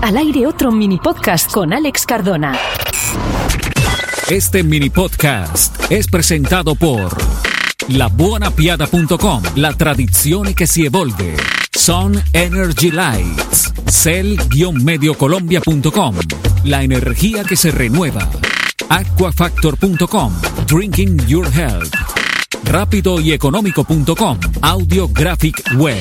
Al aire otro mini podcast con Alex Cardona. Este mini podcast es presentado por labuonapiada.com, la tradizione che si evolve. Sun Energy Lights, cell-mediocolombia.com, la energía que se renueva. Aquafactor.com, drinking your health. Rápido y económico.com, Audio Graphic Web.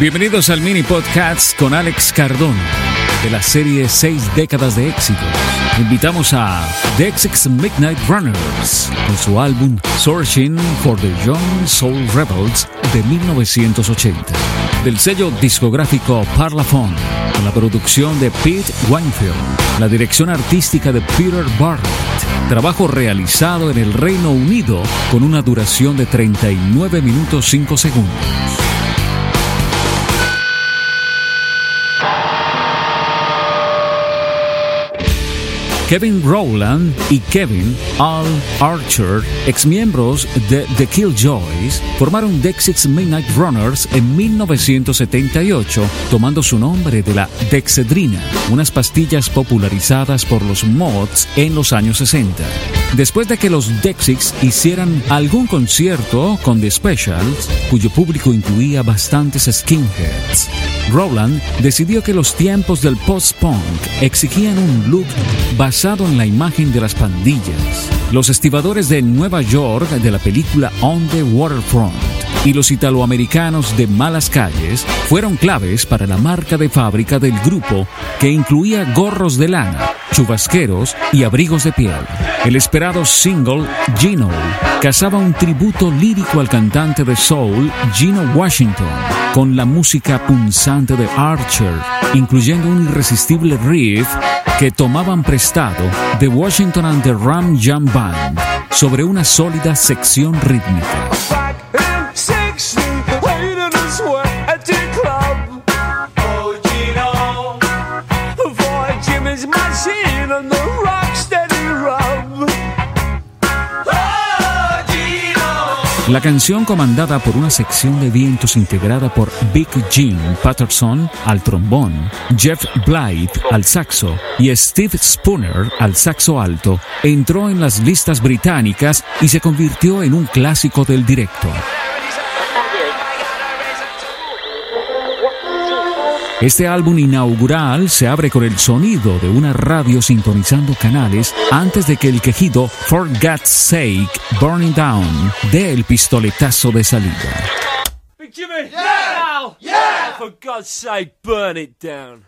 Bienvenidos al mini podcast con Alex Cardona de la serie 6 décadas de éxitos. Invitamos a The X Midnight Runners con su álbum Searching for the Young Soul Rebels de 1980. Del sello discográfico Parlophone con la producción de Pete Weinfeld, la dirección artística de Peter Barrett. Trabajo realizado en el Reino Unido con una duración de 39 minutos 5 segundos. Kevin Rowland y Kevin Al Archer, exmiembros de The Killjoys, formaron Dexix Midnight Runners en 1978, tomando su nombre de la Dexedrina, unas pastillas popularizadas por los mods en los años 60. Después de que los Dexix hicieran algún concierto con The Specials, cuyo público incluía bastantes skinheads, Rowland decidió que los tiempos del post-punk exigían un look basado en la imagen de las pandillas, los estibadores de Nueva York de la película On the Waterfront y los italoamericanos de Malas Calles fueron claves para la marca de fábrica del grupo que incluía gorros de lana, chubasqueros y abrigos de piel. El esperado single Gino cazaba un tributo lírico al cantante de soul Gino Washington con la música punzante de Archer, incluyendo un irresistible riff que tomaban prestado de Washington and the Ram Jam Band sobre una sólida sección rítmica. La canción comandada por una sección de vientos integrada por Big Jim Patterson al trombón, Jeff Blythe al saxo y Steve Spooner al saxo alto, entró en las listas británicas y se convirtió en un clásico del directo. Este álbum inaugural se abre con el sonido de una radio sintonizando canales antes de que el quejido For God's Sake Burning Down dé el pistoletazo de salida. Big Jimmy! Yeah! Yeah! For God's sake, burn it down.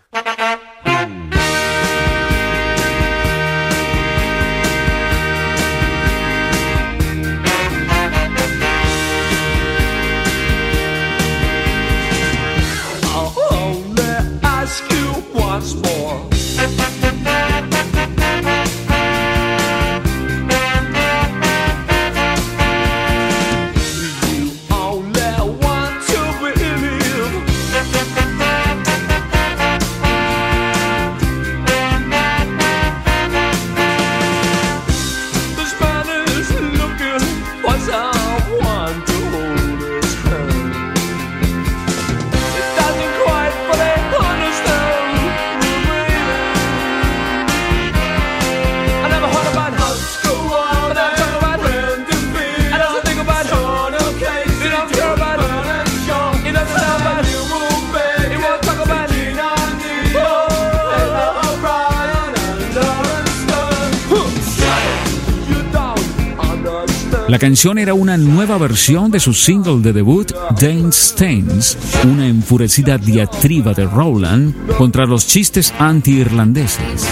La canción era una nueva versión de su single de debut, Dane Stains, una enfurecida diatriba de Rowland contra los chistes anti-irlandeses.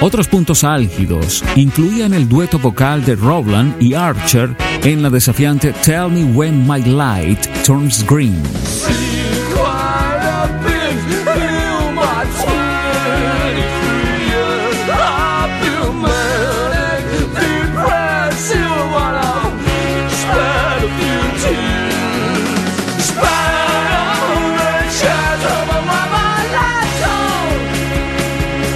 Otros puntos álgidos incluían el dueto vocal de Rowland y Archer en la desafiante Tell Me When My Light Turns Green.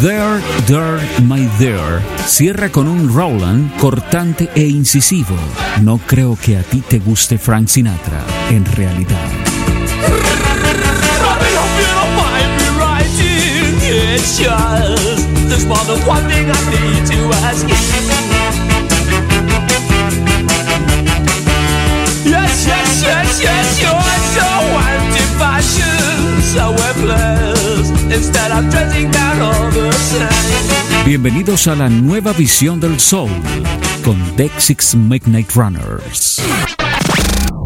There, There, My There cierra con un Roland cortante e incisivo. No creo que a ti te guste Frank Sinatra, en realidad. Bienvenidos a la nueva visión del soul con Dexix Midnight Runners.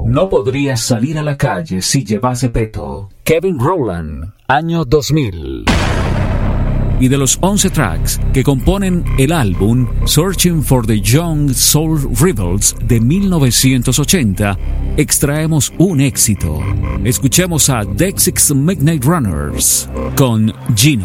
No podrías salir a la calle si llevase peto. Kevin Rowland, año 2000. Y de los 11 tracks que componen el álbum Searching for the Young Soul Rebels de 1980, extraemos un éxito. Escuchemos a Dexix Midnight Runners con Gino.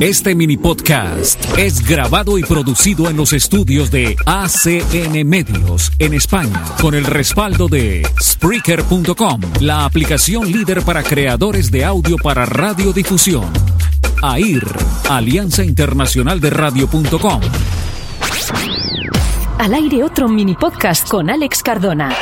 Este mini podcast es grabado y producido en los estudios de ACN Medios en España con el respaldo de Spreaker.com, la aplicación líder para creadores de audio para radiodifusión. AIR, Alianza Internacional de Radio.com. Al aire otro mini podcast con Alex Cardona.